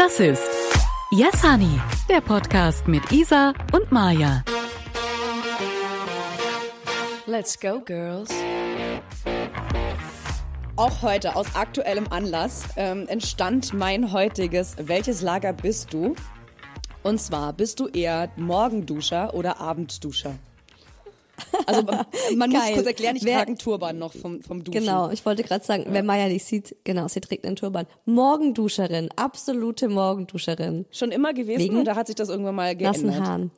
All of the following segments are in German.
Das ist Yes Honey, der Podcast mit Isa und Maja. Let's go, girls. Auch heute aus aktuellem Anlass ähm, entstand mein heutiges Welches Lager bist du? Und zwar bist du eher Morgenduscher oder Abendduscher? Also man muss kurz erklären, ich Wer- trage einen Turban noch vom, vom Duschen. Genau, ich wollte gerade sagen, wer Maya nicht sieht, genau, sie trägt einen Turban. Morgenduscherin, absolute Morgenduscherin. Schon immer gewesen Wegen oder hat sich das irgendwann mal Nassen geändert? Haaren.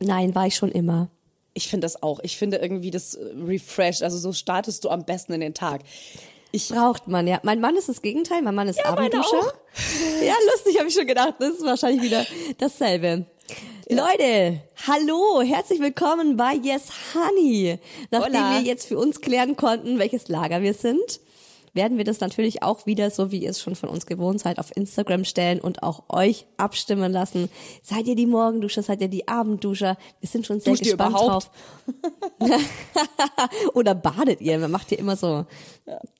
Nein, war ich schon immer. Ich finde das auch. Ich finde irgendwie das äh, refreshed. Also so startest du am besten in den Tag. Ich Braucht man, ja. Mein Mann ist das Gegenteil, mein Mann ist meine Abendduscher. Ja, lustig, habe ich schon gedacht. Das ist wahrscheinlich wieder dasselbe. Leute, hallo, herzlich willkommen bei Yes Honey. Nachdem Hola. wir jetzt für uns klären konnten, welches Lager wir sind, werden wir das natürlich auch wieder, so wie ihr es schon von uns gewohnt seid, auf Instagram stellen und auch euch abstimmen lassen. Seid ihr die Morgenduscher, seid ihr die Abendduscher? Wir sind schon sehr Duscht ihr gespannt drauf. oder badet ihr? Man macht hier immer so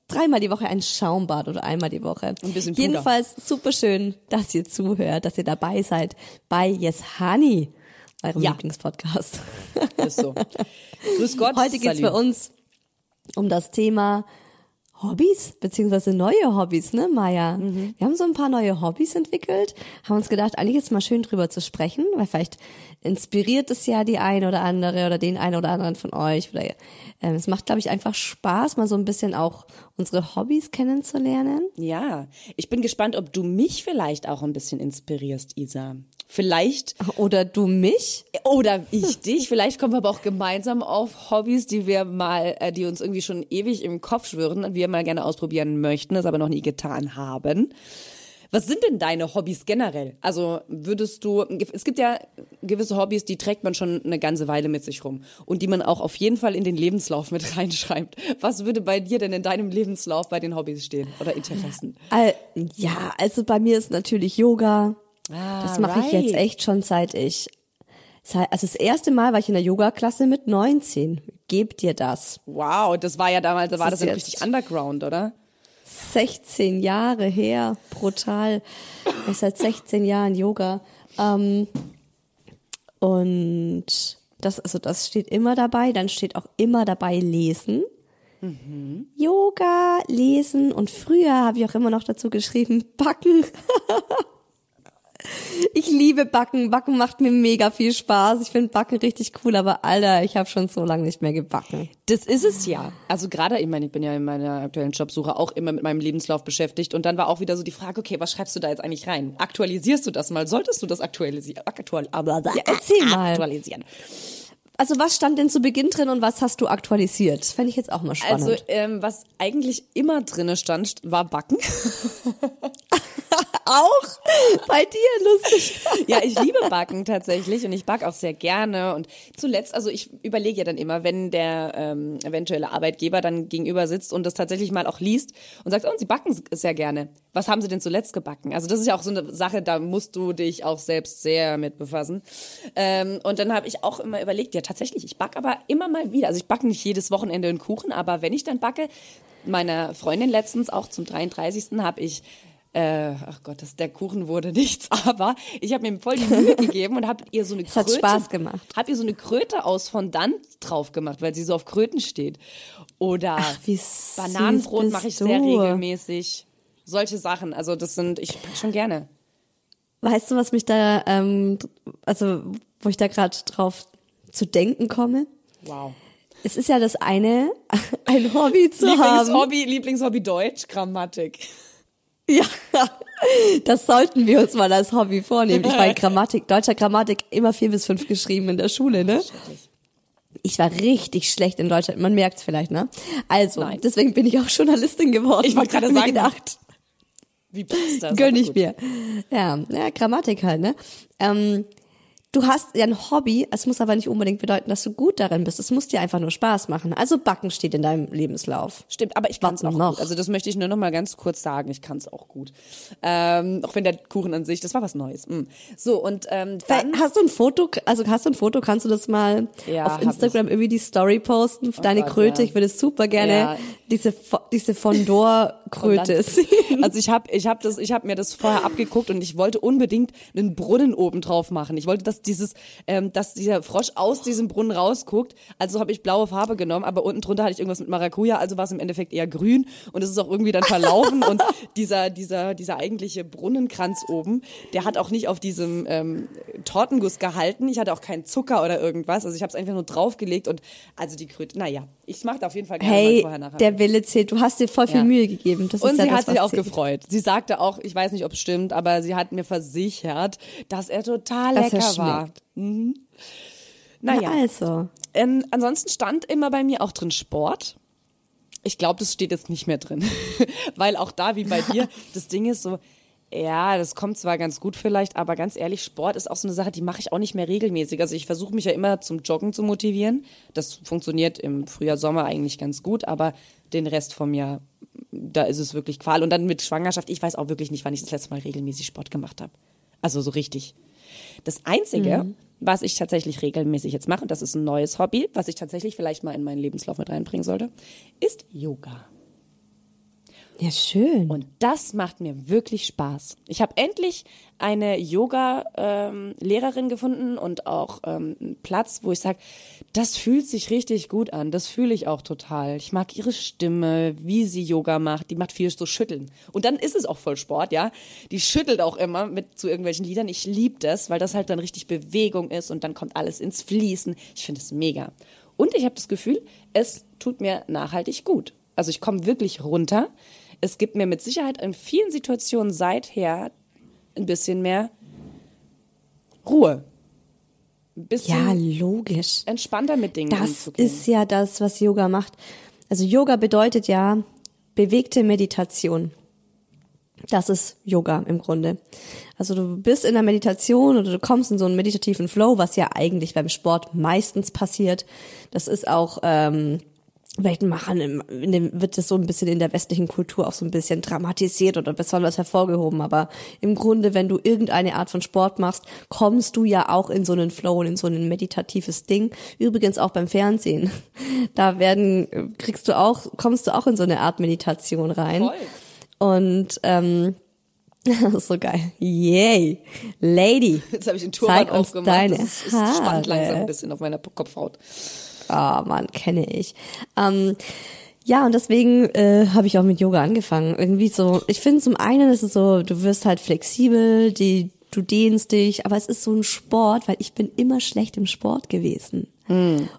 dreimal die Woche ein Schaumbad oder einmal die Woche. Ein bisschen Puder. Jedenfalls super schön, dass ihr zuhört, dass ihr dabei seid bei Yes Honey, eurem Ja. Lieblingspodcast. ist so. Grüß Gott. Heute geht's Salut. bei uns um das Thema Hobbys, beziehungsweise neue Hobbys, ne, Maja? Mhm. Wir haben so ein paar neue Hobbys entwickelt, haben uns gedacht, eigentlich ist mal schön drüber zu sprechen, weil vielleicht inspiriert es ja die eine oder andere oder den einen oder anderen von euch. Oder ähm, es macht, glaube ich, einfach Spaß, mal so ein bisschen auch unsere Hobbys kennenzulernen. Ja, ich bin gespannt, ob du mich vielleicht auch ein bisschen inspirierst, Isa. Vielleicht Oder du mich? oder ich dich. Vielleicht kommen wir aber auch gemeinsam auf Hobbys, die wir mal, äh, die uns irgendwie schon ewig im Kopf schwirren und wir mal gerne ausprobieren möchten, das aber noch nie getan haben. Was sind denn deine Hobbys generell? Also würdest du, es gibt ja gewisse Hobbys, die trägt man schon eine ganze Weile mit sich rum und die man auch auf jeden Fall in den Lebenslauf mit reinschreibt. Was würde bei dir denn in deinem Lebenslauf bei den Hobbys stehen oder Interessen? Äh, ja, also bei mir ist natürlich Yoga. Ah, das mache ich jetzt right. echt schon seit ich, also das erste Mal war ich in der Yoga-Klasse mit 19. Gebt dir das. Wow, das war ja damals, da war das jetzt- richtig Underground, oder? 16 Jahre her, brutal. Ich seit 16 Jahren Yoga. Ähm, und das, also das steht immer dabei. Dann steht auch immer dabei lesen. Yoga, lesen und früher habe ich auch immer noch dazu geschrieben, backen. Ich liebe Backen. Backen macht mir mega viel Spaß. Ich finde Backen richtig cool, aber Alter, ich habe schon so lange nicht mehr gebacken. Das ist es ja. Also gerade, ich meine, ich bin ja in meiner aktuellen Jobsuche auch immer mit meinem Lebenslauf beschäftigt und dann war auch wieder so die Frage, okay, was schreibst du da jetzt eigentlich rein? Aktualisierst du das mal? Solltest du das aktualisieren? Aktual Ja, erzähl mal. Aktualisieren. Also was stand denn zu Beginn drin und was hast du aktualisiert? Fände ich jetzt auch mal spannend. Also, ähm, was eigentlich immer drinne stand, war Backen. auch bei dir lustig. ja, ich liebe Backen tatsächlich und ich back auch sehr gerne. Und zuletzt, also ich überlege ja dann immer, wenn der ähm, eventuelle Arbeitgeber dann gegenüber sitzt und das tatsächlich mal auch liest und sagt, oh, und Sie backen sehr gerne. Was haben Sie denn zuletzt gebacken? Also das ist ja auch so eine Sache, da musst du dich auch selbst sehr mit befassen. Ähm, und dann habe ich auch immer überlegt, ja tatsächlich, ich back aber immer mal wieder. Also ich backe nicht jedes Wochenende einen Kuchen, aber wenn ich dann backe, meiner Freundin letztens auch zum 33. habe ich äh, ach Gott, das, der Kuchen wurde nichts, aber ich habe mir voll die Mühe gegeben und habe ihr so eine hat Kröte, Spaß gemacht. habe ihr so eine Kröte aus Fondant drauf gemacht, weil sie so auf Kröten steht. Oder Ach, Bananenbrot mache ich du. sehr regelmäßig. Solche Sachen, also das sind, ich schon gerne. Weißt du, was mich da, ähm, also wo ich da gerade drauf zu denken komme? Wow. Es ist ja das eine, ein Hobby zu haben. Lieblingshobby, Lieblingshobby Deutsch, Grammatik. Ja, das sollten wir uns mal als Hobby vornehmen. Ich war in Grammatik, deutscher Grammatik immer vier bis fünf geschrieben in der Schule, ne? Ich war richtig schlecht in Deutschland. Man merkt's vielleicht, ne? Also, Nein. deswegen bin ich auch Journalistin geworden. Ich wollte gerade sagen, gedacht, Wie passt das? gönn ich mir. Ja, ja, Grammatik halt, ne? Ähm, du hast ja ein Hobby, es muss aber nicht unbedingt bedeuten, dass du gut darin bist. Es muss dir einfach nur Spaß machen. Also Backen steht in deinem Lebenslauf. Stimmt, aber ich kann es auch noch? gut. Also das möchte ich nur noch mal ganz kurz sagen. Ich kann es auch gut. Ähm, auch wenn der Kuchen an sich, das war was Neues. Mm. So, und ähm, dann... Hast du ein Foto, also hast du ein Foto, kannst du das mal Ja, auf Instagram irgendwie die Story posten, deine Gott, Kröte, ja. ich würde super gerne Ja. diese, diese Fondor Kröte sehen. Also ich habe ich hab das ich habe mir das vorher abgeguckt und ich wollte unbedingt einen Brunnen oben drauf machen. Ich wollte, dass dieses ähm, dass dieser Frosch aus diesem Brunnen rausguckt. Also habe ich blaue Farbe genommen, aber unten drunter hatte ich irgendwas mit Maracuja, also war es im Endeffekt eher grün und es ist auch irgendwie dann verlaufen und dieser dieser dieser eigentliche Brunnenkranz oben, der hat auch nicht auf diesem ähm, Tortenguss gehalten. Ich hatte auch keinen Zucker oder irgendwas. Also ich habe es einfach nur draufgelegt und also die Kröte. Naja, ich mache da auf jeden Fall gerne Hey, vorher nachher. der Wille zählt. Du hast dir voll viel Ja. Mühe gegeben. Das Und ist ja sie das, hat sich auch zählt. gefreut. Sie sagte auch, ich weiß nicht, ob es stimmt, aber sie hat mir versichert, dass er total Dass er lecker war. Mhm. Naja, Ja, also. ähm, ansonsten stand immer bei mir auch drin Sport. Ich glaube, das steht jetzt nicht mehr drin, weil auch da wie bei dir, das Ding ist so, ja, das kommt zwar ganz gut vielleicht, aber ganz ehrlich, Sport ist auch so eine Sache, die mache ich auch nicht mehr regelmäßig. Also ich versuche mich ja immer zum Joggen zu motivieren. Das funktioniert im Frühjahr, Sommer eigentlich ganz gut, aber den Rest vom Jahr, da ist es wirklich Qual. Und dann mit Schwangerschaft, ich weiß auch wirklich nicht, wann ich das letzte Mal regelmäßig Sport gemacht habe. Also so richtig. Das Einzige, was ich tatsächlich regelmäßig jetzt mache, und das ist ein neues Hobby, was ich tatsächlich vielleicht mal in meinen Lebenslauf mit reinbringen sollte, ist Yoga. Ja, schön. Und das macht mir wirklich Spaß. Ich habe endlich eine Yoga-Lehrerin gefunden und auch ähm, einen Platz, wo ich sage, das fühlt sich richtig gut an. Das fühle ich auch total. Ich mag ihre Stimme, wie sie Yoga macht. Die macht viel so schütteln. Und dann ist es auch voll Sport, ja. Die schüttelt auch immer mit zu irgendwelchen Liedern. Ich liebe das, weil das halt dann richtig Bewegung ist und dann kommt alles ins Fließen. Ich finde es mega. Und ich habe das Gefühl, es tut mir nachhaltig gut. Also ich komme wirklich runter. Es gibt mir mit Sicherheit in vielen Situationen seither ein bisschen mehr Ruhe. Ein bisschen Ja, logisch. entspannter mit Dingen Das ist ja das, was Yoga macht. Also Yoga bedeutet ja bewegte Meditation. Das ist Yoga im Grunde. Also du bist in der Meditation oder du kommst in so einen meditativen Flow, was ja eigentlich beim Sport meistens passiert. Das ist auch ähm, vielleicht machen, in dem, wird das so ein bisschen in der westlichen Kultur auch so ein bisschen dramatisiert oder besonders hervorgehoben. Aber im Grunde, wenn du irgendeine Art von Sport machst, kommst du ja auch in so einen Flow und in so ein meditatives Ding. Übrigens auch beim Fernsehen. Da werden, kriegst du auch, kommst du auch in so eine Art Meditation rein. Voll. Und ähm, das ist so geil. Yay. Lady. Jetzt habe ich den Turban aufgemacht. deine das ist, ist spannt Haare. langsam ein bisschen auf meiner Kopfhaut. Ah, Mann, kenne ich. Ähm, ja, und deswegen äh, habe ich auch mit Yoga angefangen. Irgendwie so, ich finde zum einen ist es so, du wirst halt flexibel, die, du dehnst dich, aber es ist so ein Sport, weil ich bin immer schlecht im Sport gewesen.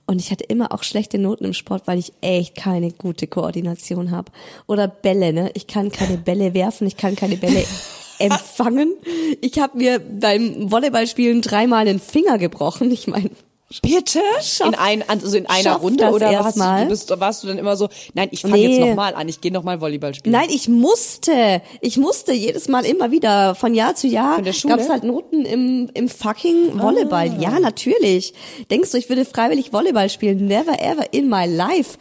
Und ich hatte immer auch schlechte Noten im Sport, weil ich echt keine gute Koordination habe. Oder Bälle, ne? Ich kann keine Bälle werfen, ich kann keine Bälle empfangen. Ich habe mir beim Volleyballspielen dreimal den Finger gebrochen. Ich meine, Bitte? Schaff- in, ein, also in einer Runde oder hast du, du bist, warst du dann immer so, nein, ich fange Nee. jetzt nochmal an, ich gehe nochmal Volleyball spielen. Nein, ich musste. Ich musste jedes Mal immer wieder von Jahr zu Jahr. Gab es halt Noten im, im fucking Volleyball. Ja, natürlich. Denkst du, ich würde freiwillig Volleyball spielen? Never ever in my life.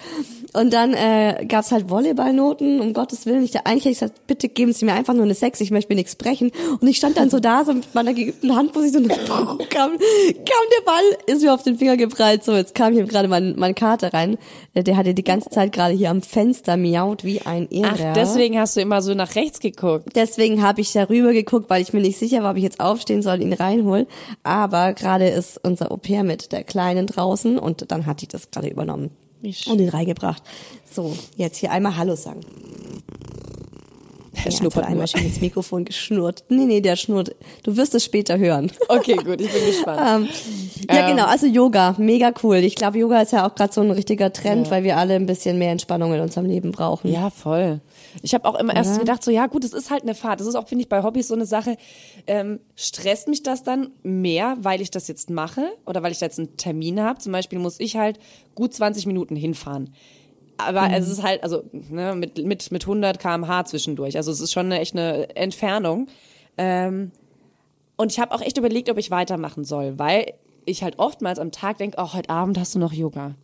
Und dann äh, gab es halt Volleyballnoten, um Gottes Willen. Ich, eigentlich hätte ich gesagt, bitte geben Sie mir einfach nur eine Sechs, ich möchte mir nichts brechen. Und ich stand dann so da, so mit meiner geübten Hand, wo ich so kam, kam der Ball, ist mir auf den Finger geprallt. So, jetzt kam hier gerade mein, mein Kater rein. Der, der hatte die ganze Zeit gerade hier am Fenster miaut wie ein Irrer. Ach, deswegen hast du immer so nach rechts geguckt. Deswegen habe ich darüber geguckt, weil ich mir nicht sicher war, ob ich jetzt aufstehen soll, ihn reinholen. Aber gerade ist unser Au-pair mit der Kleinen draußen und dann hat die das gerade übernommen Und ihn reingebracht. So, jetzt hier einmal Hallo sagen. Er Er hat schnuppert einmal schön ins Mikrofon geschnurrt. Nee, nee, der schnurrt. Du wirst es später hören. Okay, gut, ich bin gespannt. Ja, Ähm. genau, also Yoga, mega cool. Ich glaube, Yoga ist ja auch gerade so ein richtiger Trend, weil wir alle ein bisschen mehr Entspannung in unserem Leben brauchen. Ja, voll. Ich habe auch immer erst gedacht, so ja gut, es ist halt eine Fahrt. Das ist auch, finde ich, bei Hobbys so eine Sache. Ähm, stresst mich das dann mehr, weil ich das jetzt mache oder weil ich da jetzt einen Termin habe? Zum Beispiel muss ich halt gut 20 Minuten hinfahren. Aber es ist halt, also ne, mit, mit, mit 100 km/h zwischendurch. Also es ist schon eine, echt eine Entfernung. Ähm, und ich habe auch echt überlegt, ob ich weitermachen soll, weil ich halt oftmals am Tag denke, oh, heute Abend hast du noch Yoga.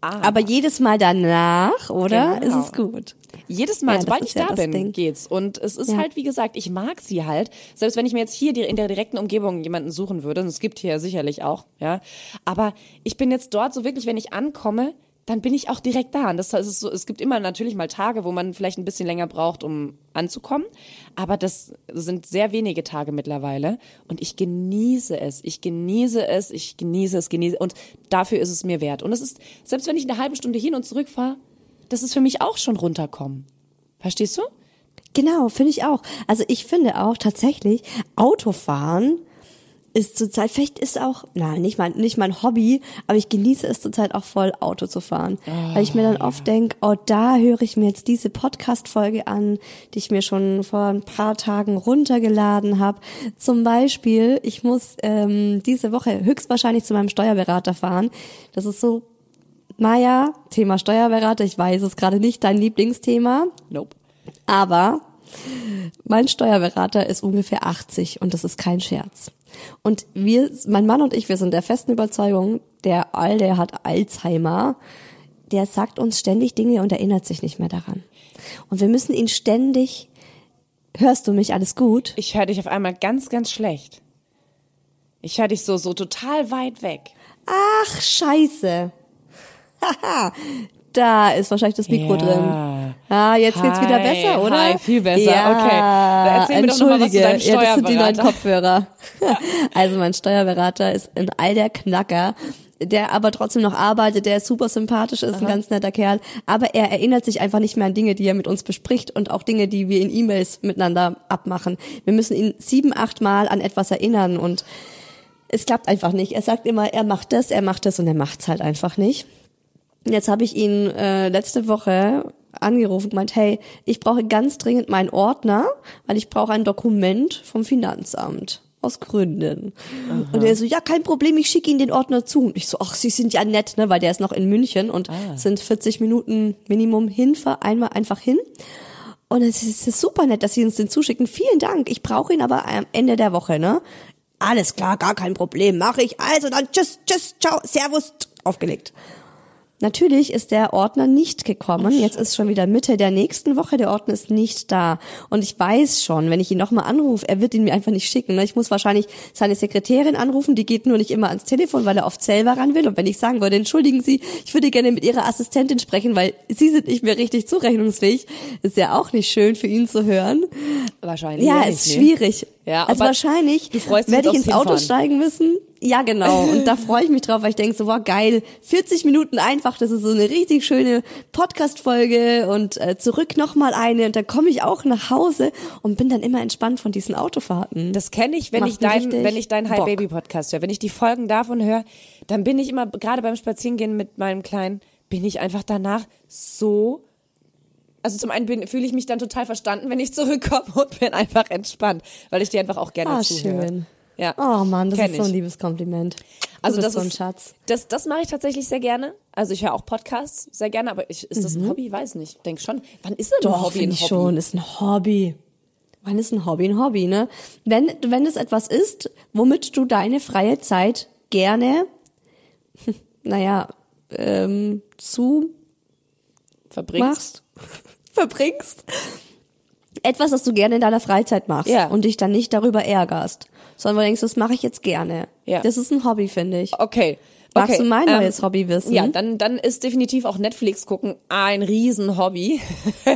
Aber jedes Mal danach, oder? Genau. Ist es gut. Jedes Mal, Ja, sobald ich ja da bin, Ding. geht's. Und es ist Ja. halt, wie gesagt, ich mag sie halt. Selbst wenn ich mir jetzt hier in der direkten Umgebung jemanden suchen würde, und es gibt hier sicherlich auch, ja. Aber ich bin jetzt dort so wirklich, wenn ich ankomme, dann bin ich auch direkt da. Und das ist so, es gibt immer natürlich mal Tage, wo man vielleicht ein bisschen länger braucht, um anzukommen. Aber das sind sehr wenige Tage mittlerweile. Und ich genieße es. Ich genieße es. Ich genieße es, genieße. Und dafür ist es mir wert. Und es ist, selbst wenn ich eine halbe Stunde hin und zurück fahre, das ist für mich auch schon runterkommen. Verstehst du? Genau, finde ich auch. Also ich finde auch tatsächlich, Autofahren ist zurzeit, vielleicht ist auch, nein, nicht mein, nicht mein Hobby, aber ich genieße es zurzeit auch voll, Auto zu fahren. Oh, weil ich mir dann oft denke, oh, da höre ich mir jetzt diese Podcast-Folge an, die ich mir schon vor ein paar Tagen runtergeladen habe. Zum Beispiel, ich muss ähm, diese Woche höchstwahrscheinlich zu meinem Steuerberater fahren. Das ist so, Maja, Thema Steuerberater, ich weiß es gerade nicht dein Lieblingsthema. Nope. Aber mein Steuerberater ist ungefähr 80 und das ist kein Scherz. Und wir, mein Mann und ich, wir sind der festen Überzeugung, der All, der hat Alzheimer, der sagt uns ständig Dinge und erinnert sich nicht mehr daran. Und wir müssen ihn ständig, hörst du mich alles gut? Ich höre dich auf einmal ganz, ganz schlecht. Ich höre dich so, so total weit weg. Ach, scheiße. Haha, da ist wahrscheinlich das Mikro Ja. drin. Ah, jetzt geht's wieder Hi, besser, oder? hi, viel besser, Ja, okay. Da erzähl mir doch noch mal was zu deinem Entschuldige. Ja, das sind die neuen Steuerberater. Kopfhörer. Also mein Steuerberater ist in all der Knacker, der aber trotzdem noch arbeitet, der super sympathisch ist, ein ganz netter Kerl, aber er erinnert sich einfach nicht mehr an Dinge, die er mit uns bespricht und auch Dinge, die wir in E-Mails miteinander abmachen. Wir müssen ihn sieben, acht Mal an etwas erinnern und es klappt einfach nicht. Er sagt immer, er macht das, er macht das und er macht's halt einfach nicht. Jetzt habe ich ihn äh, letzte Woche angerufen und gemeint, hey, ich brauche ganz dringend meinen Ordner, weil ich brauche ein Dokument vom Finanzamt. Aus Gründen. Und er so, ja, kein Problem, ich schicke Ihnen den Ordner zu. Und ich so, ach, Sie sind ja nett, ne, weil der ist noch in München und es sind 40 Minuten Minimum Hinfahr, einmal einfach hin. Und es ist super nett, dass Sie uns den zuschicken. Vielen Dank. Ich brauche ihn aber am Ende der Woche, ne? Alles klar, gar kein Problem, mache ich. Also dann tschüss, tschüss, ciao, servus, aufgelegt. Natürlich ist der Ordner nicht gekommen. Jetzt ist schon wieder Mitte der nächsten Woche. Der Ordner ist nicht da. Und ich weiß schon, wenn ich ihn nochmal anrufe, er wird ihn mir einfach nicht schicken. ne? Ich muss wahrscheinlich seine Sekretärin anrufen. Die geht nur nicht immer ans Telefon, weil er oft selber ran will. Und wenn ich sagen würde, entschuldigen Sie, ich würde gerne mit Ihrer Assistentin sprechen, weil Sie sind nicht mehr richtig zurechnungsfähig, ist ja auch nicht schön für ihn zu hören. Wahrscheinlich. Ja, ist nee. schwierig. Ja, also aber wahrscheinlich werde ich ins Auto steigen müssen. Ja, genau. Und da freue ich mich drauf, weil ich denke so, wow, geil, 40 Minuten einfach, das ist so eine richtig schöne Podcast-Folge und äh, zurück nochmal eine und dann komme ich auch nach Hause und bin dann immer entspannt von diesen Autofahrten. Das kenne ich, wenn Macht ich dein, wenn ich deinen Hi Bock. Baby Podcast höre. Wenn ich die Folgen davon höre, dann bin ich immer, gerade beim Spazierengehen mit meinem Kleinen, bin ich einfach danach so. Also zum einen bin- fühle ich mich dann total verstanden, wenn ich zurückkomme und bin einfach entspannt, weil ich dir einfach auch gerne Ah, zuhöre. schön. Ja. Oh Mann, das Kenn ist so ein ich. liebes Kompliment. Du Also das so ein ist, Schatz. Das, das mache ich tatsächlich sehr gerne. Also ich höre auch Podcasts sehr gerne, aber ich, ist das Mhm. ein Hobby? Weiß nicht. Denk schon. Wann ist denn ein Doch, Hobby ein finde ich Hobby? schon, ist ein Hobby. Wann ist ein Hobby ein Hobby, ne? Wenn, wenn es etwas ist, womit du deine freie Zeit gerne, naja, ähm, zu Verbringst. machst, verbringst. Etwas, das du gerne in deiner Freizeit machst Ja. und dich dann nicht darüber ärgerst, sondern du denkst, das mache ich jetzt gerne. Ja. Das ist ein Hobby, finde ich. Okay. Magst okay. du mein ähm, neues Hobby wissen? Ja, dann, dann ist definitiv auch Netflix gucken ein Riesen-Hobby.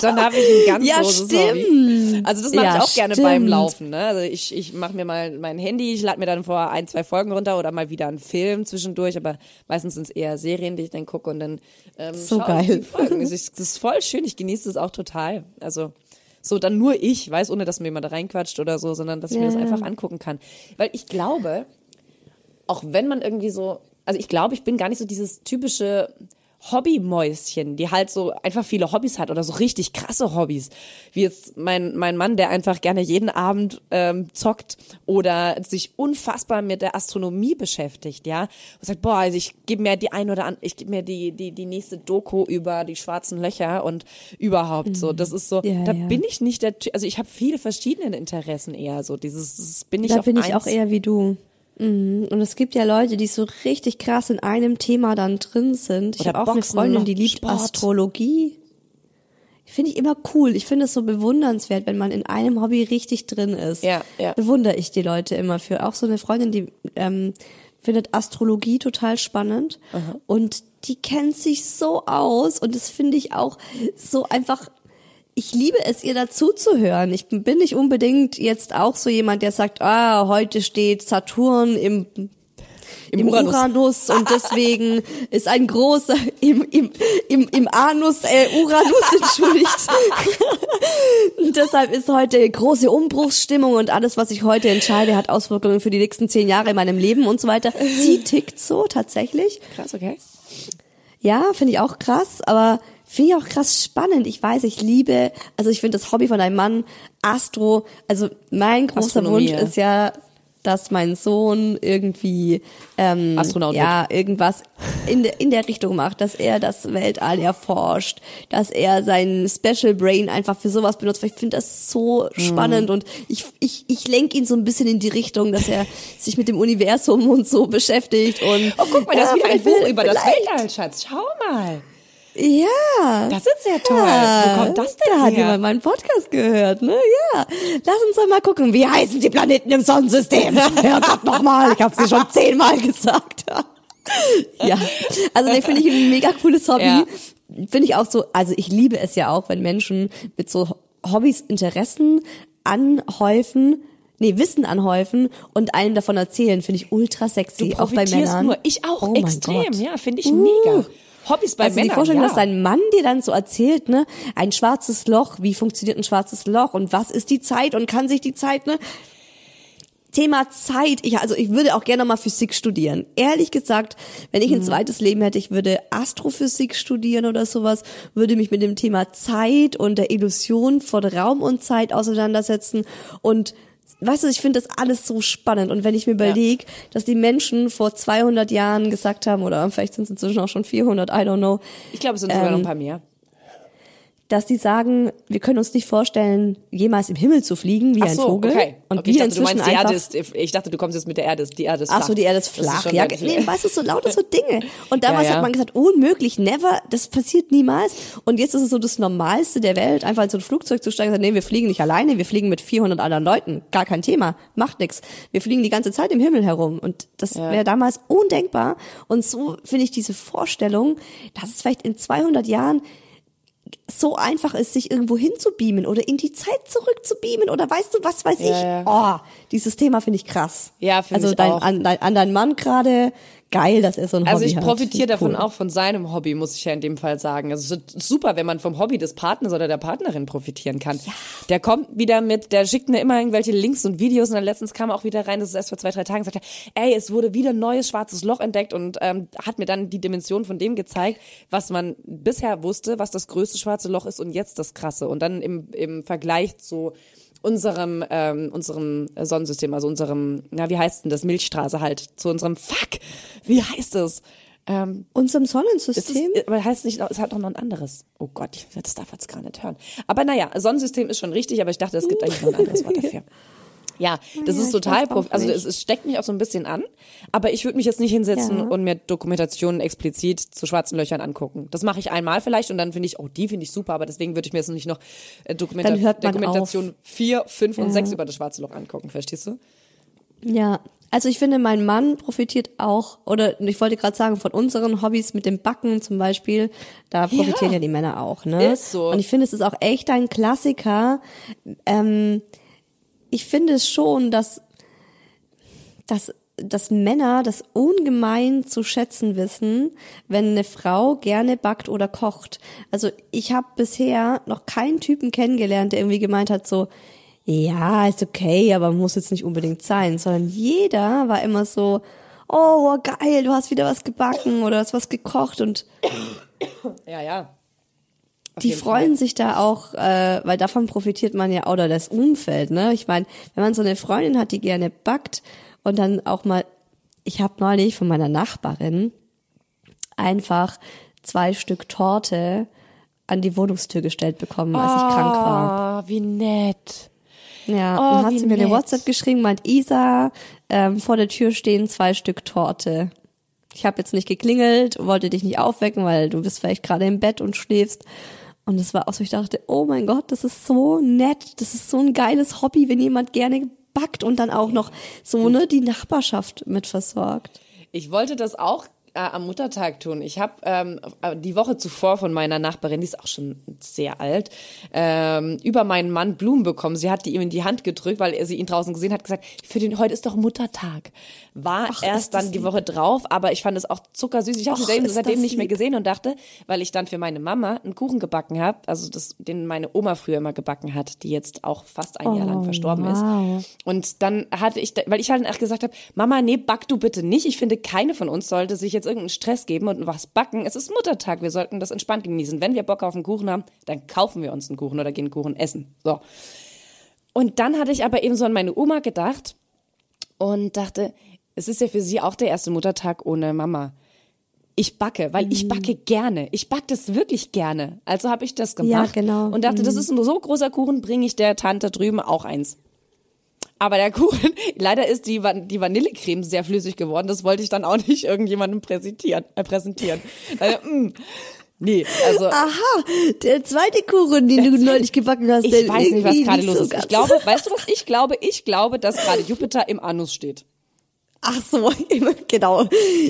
dann habe ich ein ganz Ja, großes stimmt. Hobby. Also das mache Ja, ich auch gerne stimmt. beim Laufen. Ne? Also ich, ich mache mir mal mein Handy, ich lade mir dann vor ein, zwei Folgen runter oder mal wieder einen Film zwischendurch, aber meistens sind es eher Serien, die ich dann gucke und dann ähm, So geil. Das ist, das ist voll schön, ich genieße das auch total. Also so dann nur ich, weiß, ohne dass mir jemand da reinquatscht oder so, sondern dass ich mir das einfach angucken kann. Weil ich glaube, auch wenn man irgendwie so, also ich glaube, ich bin gar nicht so dieses typische Hobbymäuschen, die halt so einfach viele Hobbys hat oder so richtig krasse Hobbys. Wie jetzt mein, mein Mann, der einfach gerne jeden Abend ähm, zockt oder sich unfassbar mit der Astronomie beschäftigt, ja. Und sagt, boah, also ich gebe mir die ein oder an, ich gebe mir die, die, die nächste Doku über die schwarzen Löcher und überhaupt so. Das ist so, Ja, da ja. bin ich nicht der Ty- also ich habe viele verschiedene Interessen eher so. Dieses, das bin ich da bin ich eins. auch eher wie du. Mhm. Und es gibt ja Leute, die so richtig krass in einem Thema dann drin sind. Ich habe auch eine Freundin, die liebt Sport. Astrologie. Finde ich immer cool. Ich finde es so bewundernswert, wenn man in einem Hobby richtig drin ist. Ja, ja. Bewundere ich die Leute immer für. Auch so eine Freundin, die ähm, findet Astrologie total spannend und die kennt sich so aus und das finde ich auch so einfach ich liebe es, ihr dazu zu hören. Ich bin nicht unbedingt jetzt auch so jemand, der sagt, ah, heute steht Saturn im im, Uranus. Uranus. und deswegen ist ein großer im im im, im Anus äh, Uranus entschuldigt. deshalb ist heute große Umbruchsstimmung und alles, was ich heute entscheide, hat Auswirkungen für die nächsten zehn Jahre in meinem Leben und so weiter. Sie tickt so tatsächlich. Krass, okay. Ja, finde ich auch krass, aber finde ich auch krass spannend. Ich weiß, ich liebe, also ich finde das Hobby von einem Mann, Astro, also mein großer Wunsch ist ja, dass mein Sohn irgendwie ähm, Astronaut ja irgendwas in, de, in der Richtung macht, dass er das Weltall erforscht, dass er sein Special Brain einfach für sowas benutzt. Weil ich finde das so Mhm. spannend und ich ich ich lenke ihn so ein bisschen in die Richtung, dass er sich mit dem Universum und so beschäftigt und Oh, guck mal, das ja, ist wieder ein Buch über das Weltall, Schatz. Schau mal. Ja. Das ist sehr toll. Ja, Wo kommt das denn Da hat her? jemand meinen Podcast gehört, ne? Ja. Lass uns doch mal gucken, wie heißen die Planeten im Sonnensystem? Herrgott nochmal, ich hab's dir schon zehnmal gesagt. ja. Also den finde ich ein mega cooles Hobby. Ja. Finde ich auch so, also ich liebe es ja auch, wenn Menschen mit so Hobbys Interessen anhäufen, nee, Wissen anhäufen und einem davon erzählen, finde ich ultra sexy, Du auch bei Männern. nur. Ich auch, Oh extrem. Gott. Ja, finde ich Uh. mega. Hobbys bei Also Männern, die Vorstellung, ja. dass dein Mann dir dann so erzählt, ne, ein schwarzes Loch, wie funktioniert ein schwarzes Loch und was ist die Zeit und kann sich die Zeit, ne? Thema Zeit. Ich, also ich würde auch gerne mal Physik studieren. Ehrlich gesagt, wenn Mhm. ich ein zweites Leben hätte, ich würde Astrophysik studieren oder sowas, würde mich mit dem Thema Zeit und der Illusion von Raum und Zeit auseinandersetzen und Weißt du, ich finde das alles so spannend. Und wenn ich mir überlege, dass die Menschen vor 200 Jahren gesagt haben, oder vielleicht sind es inzwischen auch schon 400, I don't know, Ich glaube, es sind sogar noch Ähm, ein paar mehr. Dass die sagen, wir können uns nicht vorstellen, jemals im Himmel zu fliegen wie Ach ein so, Vogel. okay. Und okay, ich wir dachte, du meinst, die Erde ist, ich dachte, du kommst jetzt mit der Erde, ist- die Erde ist Ach flach. so, die Erde ist ist flach. schon ja, nee, weißt du, so lauter so Dinge. Und damals Ja, ja. hat man gesagt, unmöglich, never, das passiert niemals. Und jetzt ist es so das Normalste der Welt, einfach in so ein Flugzeug zu steigen und sagen, nee, wir fliegen nicht alleine, wir fliegen mit 400 anderen Leuten. Gar kein Thema, macht nix. Wir fliegen die ganze Zeit im Himmel herum. Und das Ja. wäre damals undenkbar. Und so finde ich diese Vorstellung, dass es vielleicht in 200 Jahren so einfach ist, sich irgendwo hinzubeamen oder in die Zeit zurückzubeamen oder weißt du, was weiß ich. Oh, dieses Thema finde ich krass. Ja, finde Also ich dein, auch. An, dein, an deinen Mann gerade, geil, dass er so ein Also Hobby ich hat. profitiere Finde ich davon cool. auch von seinem Hobby, muss ich ja in dem Fall sagen. Also es ist super, wenn man vom Hobby des Partners oder der Partnerin profitieren kann. Der kommt wieder mit, der schickt mir immer irgendwelche Links und Videos und dann letztens kam er auch wieder rein, das ist erst vor zwei, drei Tagen, sagt er, ey, es wurde wieder ein neues schwarzes Loch entdeckt und ähm, hat mir dann die Dimension von dem gezeigt, was man bisher wusste, was das größte schwarze Loch ist und jetzt das krasse. Und dann im, im Vergleich zu unserem ähm, unserem Sonnensystem, also unserem, na wie heißt denn das, Milchstraße halt, zu unserem Fuck, wie heißt es? Ähm, Unserem Sonnensystem? ist, aber heißt nicht, es hat auch noch ein anderes. Oh Gott, ich, das darf jetzt gar nicht hören. Aber naja, Sonnensystem ist schon richtig, aber ich dachte, es gibt eigentlich noch ein anderes Wort dafür. Ja, das Ja, ist total, prof also es, es steckt mich auch so ein bisschen an, aber ich würde mich jetzt nicht hinsetzen Ja. und mir Dokumentationen explizit zu schwarzen Löchern angucken. Das mache ich einmal vielleicht und dann finde ich, oh, die finde ich super, aber deswegen würde ich mir jetzt nicht noch äh, Dokumenta Dokumentation 4, 5 und 6 über das schwarze Loch angucken, verstehst du? Ja, also ich finde, mein Mann profitiert auch, oder ich wollte gerade sagen, von unseren Hobbys mit dem Backen zum Beispiel, da profitieren ja, die Männer auch, ne? Ist so. Und ich finde, es ist auch echt ein Klassiker. Ähm, ich finde es schon, dass, dass, dass Männer das ungemein zu schätzen wissen, wenn eine Frau gerne backt oder kocht. Also ich habe bisher noch keinen Typen kennengelernt, der irgendwie gemeint hat, so, ja, ist okay, aber muss jetzt nicht unbedingt sein, sondern jeder war immer so, oh, geil, du hast wieder was gebacken oder hast was gekocht und Ja, ja. Die freuen Fall. sich da auch, äh, weil davon profitiert man ja oder das Umfeld, ne? Ich meine, wenn man so eine Freundin hat, die gerne backt und dann auch mal, ich habe neulich von meiner Nachbarin einfach zwei Stück Torte an die Wohnungstür gestellt bekommen, als ich krank war. Oh, wie nett. Ja, Oh, dann hat sie mir eine nett. WhatsApp geschrieben, meint Isa, ähm, vor der Tür stehen zwei Stück Torte. Ich habe jetzt nicht geklingelt, wollte dich nicht aufwecken, weil du bist vielleicht gerade im Bett und schläfst. Und es war auch so, ich dachte, oh mein Gott, das ist so nett, das ist so ein geiles Hobby, wenn jemand gerne backt und dann auch noch so ne die Nachbarschaft mit versorgt. Ich wollte das auch äh, am Muttertag tun. Ich habe ähm, die Woche zuvor von meiner Nachbarin, die ist auch schon sehr alt, ähm, über meinen Mann Blumen bekommen. Sie hat die ihm in die Hand gedrückt, weil er sie ihn draußen gesehen hat, gesagt, für den heute ist doch Muttertag. War Ach, erst dann die lieb. Woche drauf, aber ich fand es auch zuckersüß. Ich habe sie seitdem, seitdem nicht mehr gesehen und dachte, weil ich dann für meine Mama einen Kuchen gebacken habe, also das, den meine Oma früher immer gebacken hat, die jetzt auch fast ein Jahr lang Oh, verstorben wow. ist. Und dann hatte ich, weil ich halt gesagt habe, Mama, nee, back du bitte nicht. Ich finde, keine von uns sollte sich jetzt irgendeinen Stress geben und was backen. Es ist Muttertag, wir sollten das entspannt genießen. Wenn wir Bock auf einen Kuchen haben, dann kaufen wir uns einen Kuchen oder gehen Kuchen essen. So. Und dann hatte ich aber eben so an meine Oma gedacht und dachte, es ist ja für sie auch der erste Muttertag ohne Mama. Ich backe, weil Mhm. ich backe gerne. Ich backe das wirklich gerne. Also habe ich das gemacht genau. und dachte, das ist ein so großer Kuchen, bringe ich der Tante drüben auch eins. Aber der Kuchen, leider ist die, Van- die Vanillecreme sehr flüssig geworden. Das wollte ich dann auch nicht irgendjemandem präsentieren. Äh, präsentieren. Also, nee, also Aha, der zweite Kuchen, den du neulich gebacken hast. ich weiß nicht, was gerade los so ist. Ich glaube, weißt du was ich glaube? Ich glaube, dass gerade Jupiter im Anus steht. Ach so, genau.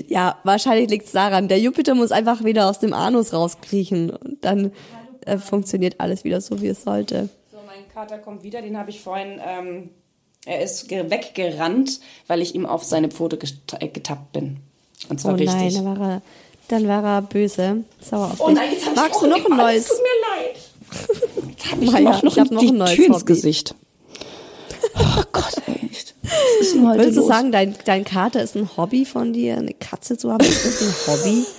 Ja, wahrscheinlich liegt es daran. Der Jupiter muss einfach wieder aus dem Anus rauskriechen und dann äh, funktioniert alles wieder so, wie es sollte. So, mein Kater kommt wieder. Den habe ich vorhin, ähm, er ist ge- weggerannt, weil ich ihm auf seine Pfote getappt bin. Und zwar Oh nein, richtig. dann war er, dann war er böse. Sauer auf Oh dich. nein, jetzt hab ich Magst du noch ein neues? Es tut mir leid. Jetzt habe ich Maja, noch, noch, ich hab noch ein neues Tür ins. Gesicht. Oh Gott, echt. Was ist denn heute Würdest du los? sagen, dein, dein Kater ist ein Hobby von dir, eine Katze zu haben? Ist das ein Hobby?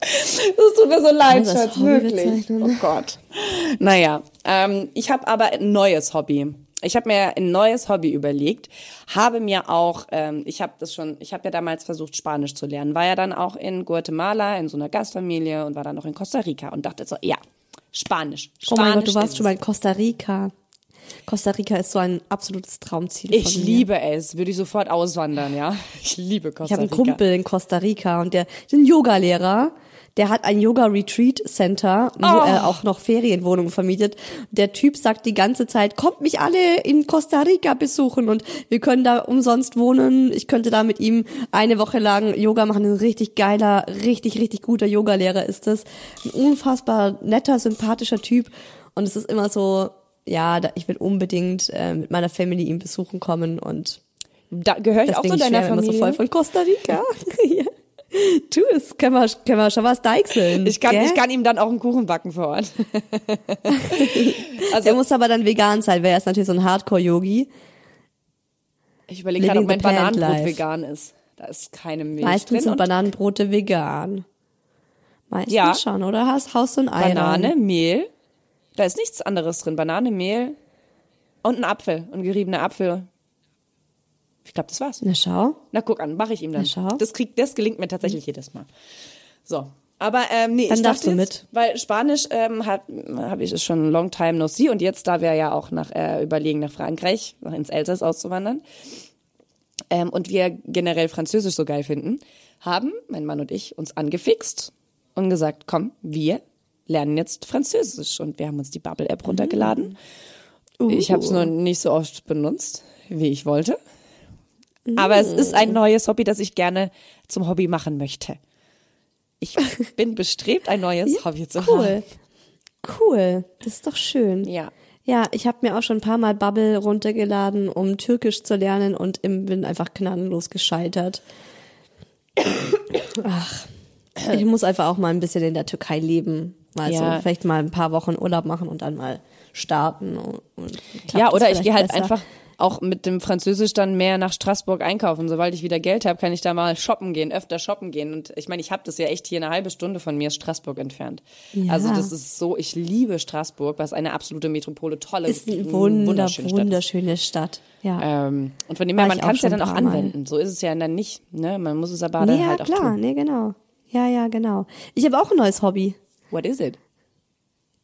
Das tut mir so leid, Schatz, wirklich. Oh Gott. Naja, ähm, ich habe aber ein neues Hobby. Ich habe mir ein neues Hobby überlegt, habe mir auch, ähm, ich habe das schon, ich habe ja damals versucht, Spanisch zu lernen, war ja dann auch in Guatemala in so einer Gastfamilie und war dann noch in Costa Rica und dachte so, ja, Spanisch. Spanisch Oh mein Gott, du warst schon mal in Costa Rica. Costa Rica ist so ein absolutes Traumziel Ich liebe es, würde ich sofort auswandern, ja. Ich liebe Costa Ich habe einen Rica. Kumpel in Costa Rica und der ist ein Yogalehrer. Der hat ein Yoga-Retreat-Center, wo Oh. er auch noch Ferienwohnungen vermietet. Der Typ sagt die ganze Zeit, kommt mich alle in Costa Rica besuchen und wir können da umsonst wohnen. Ich könnte da mit ihm eine Woche lang Yoga machen. Ein richtig geiler, richtig, richtig guter Yogalehrer ist das. Ein unfassbar netter, sympathischer Typ. Und es ist immer so, ja, da, ich will unbedingt äh, mit meiner Family ihn besuchen kommen und Da gehöre ich auch Deswegen zu deiner ich schwärme immer Familie. so voll von Costa Rica. ja. Tu es, können wir, können wir schon was deichseln. ich kann, gell? ich kann ihm dann auch einen Kuchen backen vor Ort. also Der muss aber dann vegan sein, weil er ist natürlich so ein Hardcore-Yogi. Ich überlege gerade, ob mein Bananenbrot life. vegan ist. Da ist keine Milch Meistens drin. sind und Bananenbrote vegan. Meistens Ja. schon, oder? Hast, haust du ein Ei Banane, rein? Mehl. Da ist nichts anderes drin. Banane, Mehl und ein Apfel. Ein geriebener Apfel. Ich glaube, das war's. Na schau. Na, guck an, mache ich ihm dann. Na, schau. Das, kriegt, das gelingt mir tatsächlich jedes Mal. So. Aber ähm, nee, Dann ich darfst du jetzt, weil Spanisch ähm, habe ich es schon long time no see und jetzt da wir ja auch nach äh, überlegen nach Frankreich, nach ins Elsass auszuwandern ähm, und wir generell Französisch so geil finden, haben mein Mann und ich uns angefixt und gesagt, komm, wir lernen jetzt Französisch und wir haben uns die Bubble App runtergeladen. Ich habe es nur nicht so oft benutzt, wie ich wollte. Aber es ist ein neues Hobby, das ich gerne zum Hobby machen möchte. Ich bin bestrebt, ein neues Hobby zu Cool. haben. Cool. Das ist doch schön. Ja. Ja, ich habe mir auch schon ein paar Mal Bubble runtergeladen, um Türkisch zu lernen und im- bin einfach gnadenlos gescheitert. Ach, ich muss einfach auch mal ein bisschen in der Türkei leben. Also Ja. vielleicht mal ein paar Wochen Urlaub machen und dann mal starten. Und, und Ja, oder ich gehe halt besser. einfach auch mit dem Französisch dann mehr nach Straßburg einkaufen. Sobald ich wieder Geld habe, kann ich da mal shoppen gehen, öfter shoppen gehen. Und ich meine, ich habe das ja echt hier eine halbe Stunde von mir ist Straßburg entfernt. Ja. Also das ist so, ich liebe Straßburg, was eine absolute Metropole, tolle, ist eine wunder, wunderschöne Stadt wunderschöne Stadt. Ja. Ähm, und von dem her, man kann es ja dann auch paar Mal. anwenden. So ist es ja dann nicht. Ne? Man muss es aber nee, dann ja, halt auch klar, tun. nee, genau. Ja, ja, genau. Ich habe auch ein neues Hobby. What is it?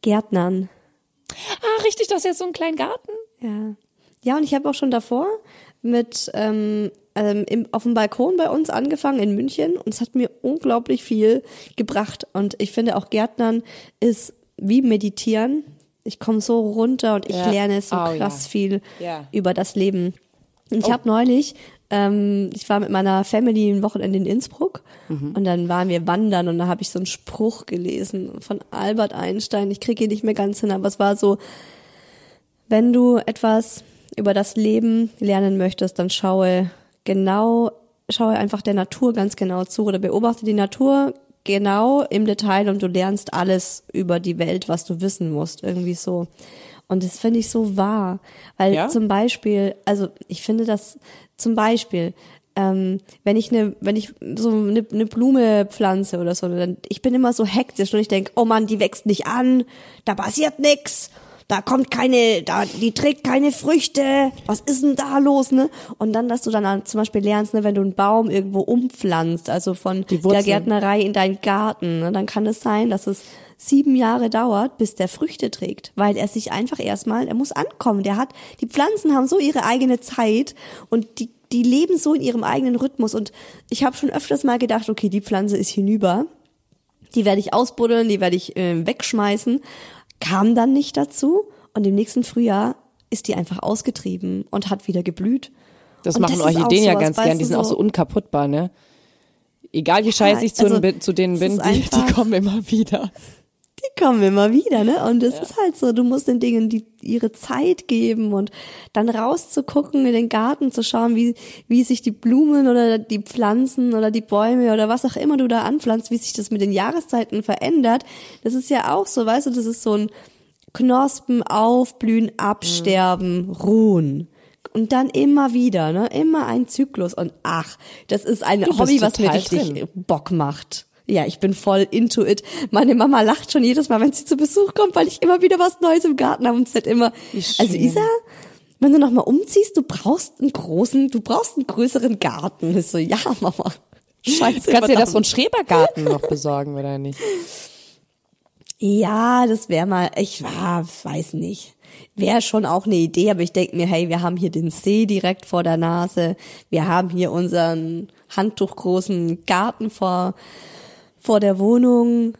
Gärtnern. Ah, richtig, du hast jetzt so einen kleinen Garten. Ja. Ja, und ich habe auch schon davor mit ähm, ähm, im, auf dem Balkon bei uns angefangen in München und es hat mir unglaublich viel gebracht. Und ich finde auch Gärtnern ist wie meditieren. Ich komme so runter und ich Ja. lerne so Oh, krass ja. viel Ja. über das Leben. Und Ich Oh. habe neulich ähm, ich war mit meiner Family ein Wochenende in Innsbruck und dann waren wir wandern und da habe ich so einen Spruch gelesen von Albert Einstein. Ich kriege ihn nicht mehr ganz hin, aber es war so, wenn du etwas über das Leben lernen möchtest, dann schaue genau, schaue einfach der Natur ganz genau zu oder beobachte die Natur genau im Detail und du lernst alles über die Welt, was du wissen musst, irgendwie so. Und das finde ich so wahr, weil Ja? zum Beispiel, also ich finde das zum Beispiel, ähm, wenn ich eine, wenn ich so eine, eine Blume pflanze oder so, dann ich bin immer so hektisch und ich denke, oh Mann, die wächst nicht an, da passiert nix, da kommt keine, da die trägt keine Früchte, was ist denn da los, ne? Und dann, dass du dann an- zum Beispiel lernst, ne, wenn du einen Baum irgendwo umpflanzt, also von Die der. Gärtnerei in deinen Garten, ne, dann kann es sein, dass es sieben Jahre dauert, bis der Früchte trägt, weil er sich einfach erstmal, er muss ankommen. Der hat, die Pflanzen haben so ihre eigene Zeit und die, die leben so in ihrem eigenen Rhythmus. Und ich habe schon öfters mal gedacht, okay, die Pflanze ist hinüber, die werde ich ausbuddeln, die werde ich äh, wegschmeißen. Kam dann nicht dazu und im nächsten Frühjahr ist die einfach ausgetrieben und hat wieder geblüht. Das Und machen das Orchideen ja ganz gern, die sind auch so unkaputtbar, ne? Egal wie scheiße ich zu, also, zu denen bin, die, die kommen immer wieder. Die kommen immer wieder, ne? Und es ist halt so, du musst den Dingen die ihre Zeit geben und dann rauszugucken in den Garten zu schauen, wie wie sich die Blumen oder die Pflanzen oder die Bäume oder was auch immer du da anpflanzt, wie sich das mit den Jahreszeiten verändert. Das ist ja auch so, weißt du, das ist so ein Knospen aufblühen, absterben, ruhen. Und dann immer wieder, ne? Immer ein Zyklus. Und ach, das ist ein Hobby, was mir richtig drin. Bock macht. Ja, ich bin voll into it. Meine Mama lacht schon jedes Mal, wenn sie zu Besuch kommt, weil ich immer wieder was Neues im Garten habe und es hat immer. Also Isa, wenn du noch mal umziehst, du brauchst einen großen, du brauchst einen größeren Garten. Ich so, ja, Mama. Scheiße. Kannst dir das so einen. Schrebergarten noch besorgen, oder nicht? Ja, das wäre mal, ich war, weiß nicht. Wäre schon auch eine Idee, aber ich denke mir, hey, wir haben hier den See direkt vor der Nase. Wir haben hier unseren handtuchgroßen Garten vor, vor der Wohnung.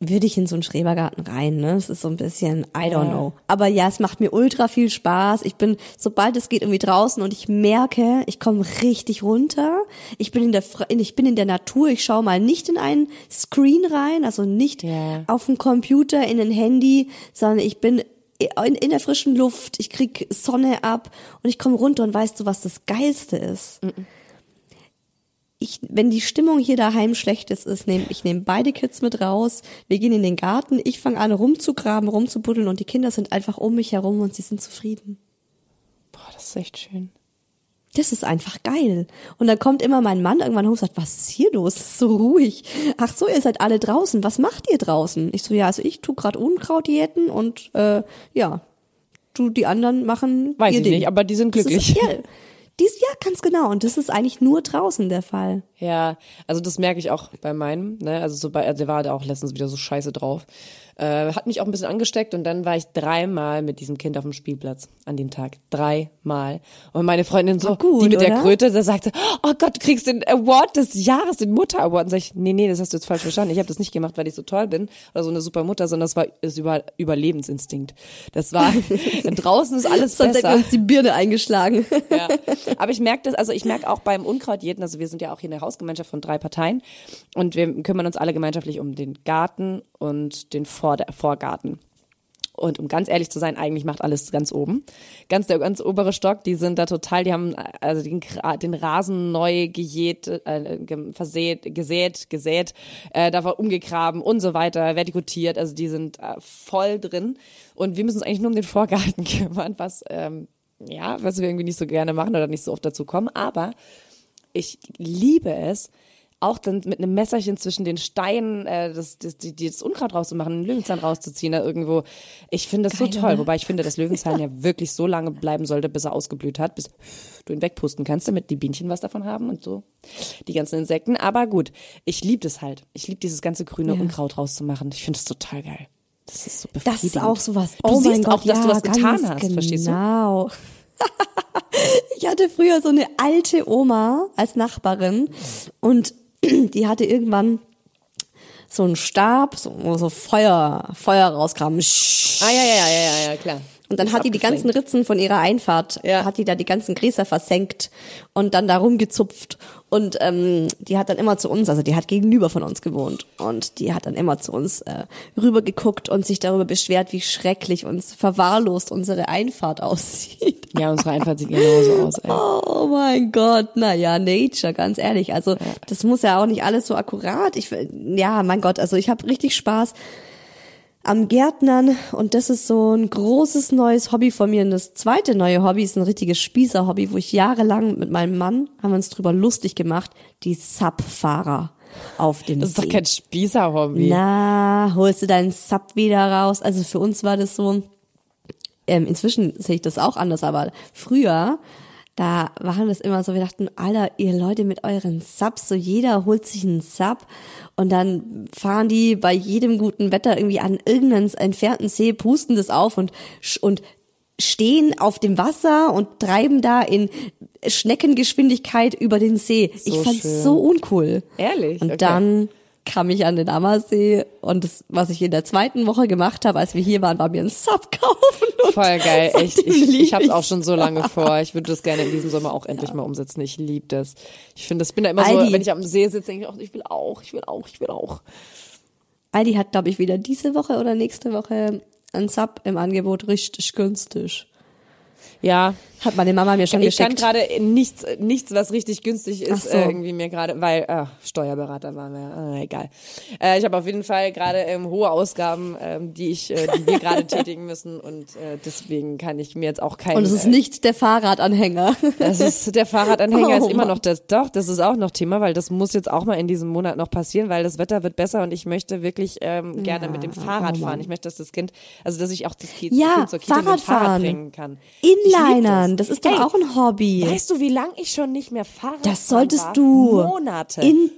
Würde ich in so einen Schrebergarten rein, ne? Das ist so ein bisschen, I don't know. Aber ja, es macht mir ultra viel Spaß. Ich bin, sobald es geht, irgendwie draußen und ich merke, ich komme richtig runter. Ich bin in der, ich bin in der Natur. Ich schaue mal nicht in einen Screen rein, also nicht Ja. auf dem Computer, in ein Handy, sondern ich bin in, in der frischen Luft. Ich krieg Sonne ab und ich komme runter und weißt du, was das Geilste ist? Ich, wenn die Stimmung hier daheim schlecht ist, ist nehm, ich nehme beide Kids mit raus, wir gehen in den Garten, ich fange an rumzugraben, rumzubuddeln und die Kinder sind einfach um mich herum und sie sind zufrieden. Boah, das ist echt schön. Das ist einfach geil. Und dann kommt immer mein Mann irgendwann hoch und sagt, was ist hier los? Ist so ruhig. Ach so, ihr seid alle draußen. Was macht ihr draußen? Ich so, ja, also ich tu grad Unkrautdiäten und äh, ja, du die anderen machen Weiß ihr ich Ding. nicht, aber die sind glücklich. Ist, ja, dies, ja, ganz genau. Und das ist eigentlich nur draußen der Fall. Ja, also das merke ich auch bei meinem, ne? Also so bei, also der war da auch letztens wieder so scheiße drauf. Äh, hat mich auch ein bisschen angesteckt und dann war ich dreimal mit diesem Kind auf dem Spielplatz an dem Tag. Dreimal. Und meine Freundin so, War gut, die mit der oder? Kröte, da sagte, oh Gott, du kriegst den Award des Jahres, den Mutter-Award. Und sag ich, nee, nee, das hast du jetzt falsch verstanden. Ich habe das nicht gemacht, weil ich so toll bin oder so eine super Mutter, sondern das war ist über, Überlebensinstinkt. Das war, draußen ist alles Sonst besser. wir uns die Birne eingeschlagen. Ja. Aber ich merke das, also ich merke auch beim Unkrautjäten, also wir sind ja auch hier eine Hausgemeinschaft von drei Parteien und wir kümmern uns alle gemeinschaftlich um den Garten und den Vor Vorgarten. Und um ganz ehrlich zu sein, eigentlich macht alles ganz oben. Ganz der ganz obere Stock, die sind da total, die haben also den, den Rasen neu gejäht, äh, versät, gesät, gesät, äh, da war umgegraben und so weiter, vertikutiert, also die sind äh, voll drin. Und wir müssen uns eigentlich nur um den Vorgarten kümmern, was ähm, ja, was wir irgendwie nicht so gerne machen oder nicht so oft dazu kommen. Aber ich liebe es, auch dann mit einem Messerchen zwischen den Steinen äh, das, das, die, das Unkraut rauszumachen, einen Löwenzahn rauszuziehen, da irgendwo. Ich finde das so Geil, toll. oder? Wobei ich finde, dass Löwenzahn ja wirklich so lange bleiben sollte, bis er ausgeblüht hat, bis du ihn wegpusten kannst, damit die Bienchen was davon haben und so. Die ganzen Insekten. Aber gut, ich liebe das halt. Ich liebe dieses ganze grüne Ja. Unkraut rauszumachen. Ich finde das total geil. Das ist so Das befriedigend. ist auch sowas. Du oh mein siehst Gott, auch, dass ja, du was getan hast, genau. verstehst du? Genau. ich hatte früher so eine alte Oma als Nachbarin und die hatte irgendwann so einen Stab, so, so Feuer, Feuer rauskam. Ah, ja, ja, ja, ja, ja, klar. Und dann hat die die ganzen. Ritzen von ihrer Einfahrt, Ja. hat die da die ganzen Gräser versenkt und dann da rumgezupft. Und ähm, die hat dann immer zu uns, also die hat gegenüber von uns gewohnt. Und die hat dann immer zu uns äh, rübergeguckt und sich darüber beschwert, wie schrecklich uns verwahrlost unsere Einfahrt aussieht. Ja, unsere Einfahrt sieht genauso aus, ey. Oh mein Gott, naja, Nature, ganz ehrlich. Also das muss ja auch nicht alles so akkurat. Ich, ja, mein Gott, also ich habe richtig Spaß am Gärtnern und das ist so ein großes neues Hobby von mir. Und das zweite neue Hobby ist ein richtiges Spießer-Hobby, wo ich jahrelang mit meinem Mann, haben wir uns drüber lustig gemacht, die Sub-Fahrer auf dem Das ist doch See. kein Spießer-Hobby. Na, holst du deinen Sub wieder raus? Also für uns war das so, ähm, inzwischen sehe ich das auch anders, aber früher, da waren das immer so, wir dachten, Alter, ihr Leute mit euren Subs, so jeder holt sich einen Sub und dann fahren die bei jedem guten Wetter irgendwie an irgendeinen entfernten See, pusten das auf und, und stehen auf dem Wasser und treiben da in Schneckengeschwindigkeit über den See. ich fand's schön. so uncool. Ehrlich? Und Okay. dann kam ich an den Ammersee und das, was ich in der zweiten Woche gemacht habe, als wir hier waren, war mir ein Sub kaufen. Voll geil, echt. Ich, ich habe es auch schon so lange vor. Ich würde das gerne in diesem Sommer auch endlich mal umsetzen. Ich liebe das. Ich finde, das bin da immer Aldi. so, wenn ich am See sitze, denke ich auch, ich will auch, ich will auch, ich will auch. Aldi hat, glaube ich, wieder diese Woche oder nächste Woche ein Sub im Angebot richtig günstig. Ja, Hat meine Mama mir schon ich kann geschickt. gerade nichts, nichts, was richtig günstig ist, Ach so. äh, irgendwie mir gerade, weil äh, Steuerberater waren wir, äh, egal. Äh, ich habe auf jeden Fall gerade ähm, hohe Ausgaben, ähm, die ich, äh, die wir gerade tätigen müssen und äh, deswegen kann ich mir jetzt auch kein. und es ist äh, nicht der Fahrradanhänger. Das ist der Fahrradanhänger Oh ist immer noch das. Doch, das ist auch noch Thema, weil das muss jetzt auch mal in diesem Monat noch passieren, weil das Wetter wird besser und ich möchte wirklich ähm, gerne Ja, mit dem Fahrrad oh fahren. Ich möchte, dass das Kind, also dass ich auch das Kind, Ja, kind zur Kita mit dem Fahrrad Fahrradfahren. bringen kann. Ich das ist doch Ey, auch ein Hobby. Weißt du, wie lange ich schon nicht mehr Fahrrad Das solltest war? du Monate. in,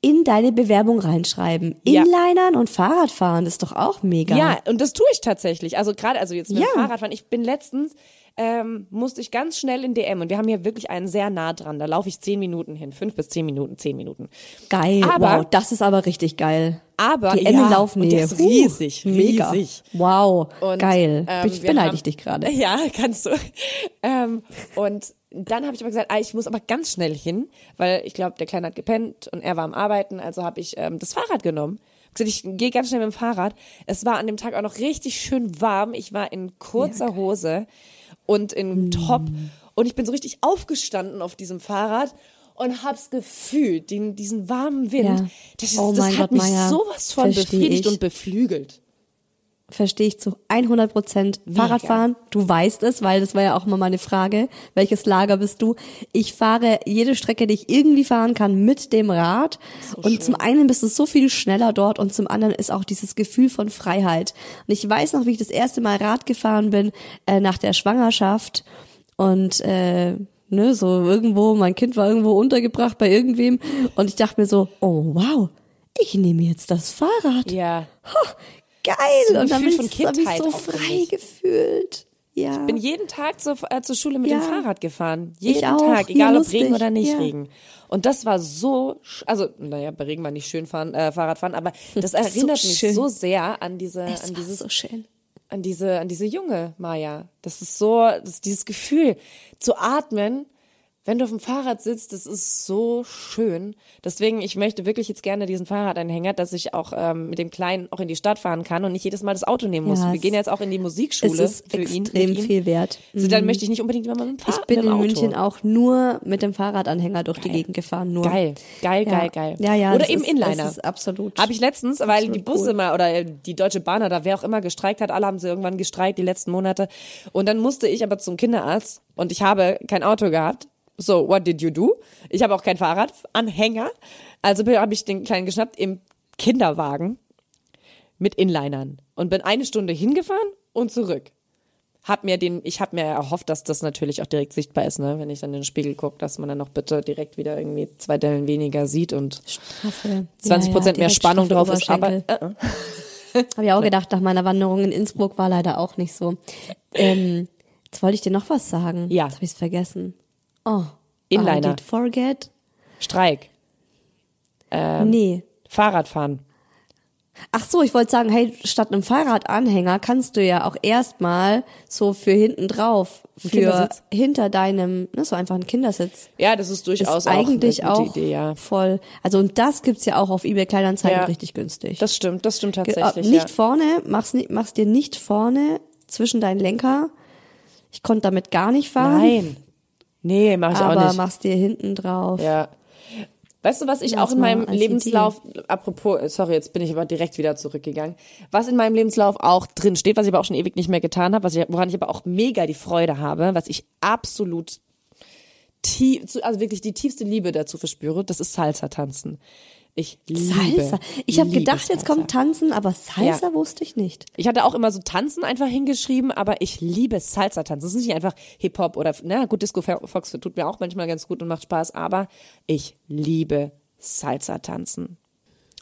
in deine Bewerbung reinschreiben. Ja. Inlinern und Fahrradfahren, das ist doch auch mega. Ja, und das tue ich tatsächlich. Also gerade, also jetzt mit Ja. dem Fahrradfahren. Ich bin letztens, ähm, musste ich ganz schnell in DM und wir haben hier wirklich einen sehr nah dran. Da laufe ich zehn Minuten hin. Fünf bis zehn Minuten, zehn Minuten. Geil, Aber- wow, das ist aber richtig geil. Aber Die ja, Emme Laufnähe. und der ist riesig, mega. riesig. Wow, Und, geil. ähm, ich beneide dich gerade. Ja, kannst du. ähm, und dann habe ich aber gesagt, ah, ich muss aber ganz schnell hin, weil ich glaube, der Kleine hat gepennt und er war am Arbeiten, also habe ich ähm, das Fahrrad genommen. Gesagt, ich gehe ganz schnell mit dem Fahrrad. Es war an dem Tag auch noch richtig schön warm. Ich war in kurzer Hose und in Top und ich bin so richtig aufgestanden auf diesem Fahrrad und hab's gefühlt, den, diesen warmen Wind. Ja. Das, ist, Oh das hat Gott, mich Maya. sowas von befriedigt ich. und beflügelt. Verstehe ich zu 100 Prozent. Fahrradfahren, du weißt es, weil das war ja auch immer meine Frage. Welches Lager bist du? Ich fahre jede Strecke, die ich irgendwie fahren kann, mit dem Rad. und zum einen bist du so viel schneller dort und zum anderen ist auch dieses Gefühl von Freiheit. Und ich weiß noch, wie ich das erste Mal Rad gefahren bin äh, nach der Schwangerschaft und äh, ne, so irgendwo, mein Kind war irgendwo untergebracht bei irgendwem und ich dachte mir so, oh wow, ich nehme jetzt das Fahrrad Ja. geil. So und dann bin von ich, hab ich Kindheit so frei mich. gefühlt. Ja. bin jeden Tag zur, äh, zur Schule mit Ja. dem Fahrrad gefahren. Jeden. Tag, egal ob lustig. Regen oder nicht Ja. Regen. Und das war so, also naja, bei Regen war nicht schön fahren, äh, Fahrrad fahren, aber das So erinnert mich schön. so sehr an diese, es an dieses, so schön. An diese, an diese junge Maya. Das ist so, das dieses Gefühl zu atmen, wenn du auf dem Fahrrad sitzt, das ist so schön. Deswegen, ich möchte wirklich jetzt gerne diesen Fahrradanhänger, dass ich auch ähm, mit dem Kleinen auch in die Stadt fahren kann und nicht jedes Mal das Auto nehmen muss. Ja, Wir es- gehen jetzt auch in die Es Musikschule ist für ihn. extrem ihm. viel wert. Also dann möchte ich nicht unbedingt immer mit dem Fahrrad Ich bin in Auto. München auch nur mit dem Fahrradanhänger durch die Gegend gefahren. Nur. Geil, geil, Ja. geil, geil. Ja, ja. Oder eben ist, Inliner. Das ist absolut. Habe ich letztens, weil absolut die Busse cool. mal oder äh, die Deutsche Bahn oder wer auch immer gestreikt hat, alle haben sie irgendwann gestreikt die letzten Monate. Und dann musste ich aber zum Kinderarzt und ich habe kein Auto gehabt. So, what did you do? Ich habe auch kein Fahrradanhänger. Also habe ich den Kleinen geschnappt im Kinderwagen mit Inlinern und bin eine Stunde hingefahren und zurück. Hab mir den, ich habe mir erhofft, dass das natürlich auch direkt sichtbar ist, ne? wenn ich dann in den Spiegel gucke, dass man dann noch bitte direkt wieder irgendwie zwei Dellen weniger sieht und Strafe. 20 Prozent mehr direkt Spannung straffe drauf ist. Aber äh. Habe ich auch gedacht, nach meiner Wanderung in Innsbruck war leider auch nicht so. Ähm, jetzt wollte ich dir noch was sagen. Ja. Jetzt habe ich es vergessen. Oh. Inliner. I did forget. Streik, Ähm. nee. Fahrradfahren. Ach so, ich wollte sagen, hey, statt einem Fahrradanhänger kannst du ja auch erstmal so für hinten drauf, für hinter deinem, ne, so einfach ein Kindersitz. Ja, das ist durchaus ist eigentlich auch eine auch gute Idee, ja. voll. Also und das gibt's ja auch auf eBay Kleinanzeigen Ja. richtig günstig. Das stimmt, das stimmt tatsächlich. nicht ja. vorne, mach's nicht, mach's dir nicht vorne zwischen deinen Lenker. Ich konnte damit gar nicht fahren. Nein. Nee, mach ich aber auch nicht. mach's dir hinten drauf. Ja. Weißt du, was ich auch in meinem Lebenslauf, apropos, sorry, jetzt bin ich aber direkt wieder zurückgegangen, was in meinem Lebenslauf auch drin steht, was ich aber auch schon ewig nicht mehr getan habe, was ich, woran ich aber auch mega die Freude habe, was ich absolut tief, also wirklich die tiefste Liebe dazu verspüre, das ist Salsa-Tanzen. Ich liebe Salsa. Ich habe gedacht, jetzt Salsa. kommt Tanzen, aber Salsa wusste ich nicht. Ich hatte auch immer so Tanzen einfach hingeschrieben, aber ich liebe Salsa-Tanzen. Es ist nicht einfach Hip-Hop oder, na gut, Disco Fox tut mir auch manchmal ganz gut und macht Spaß, aber ich liebe Salsa-Tanzen.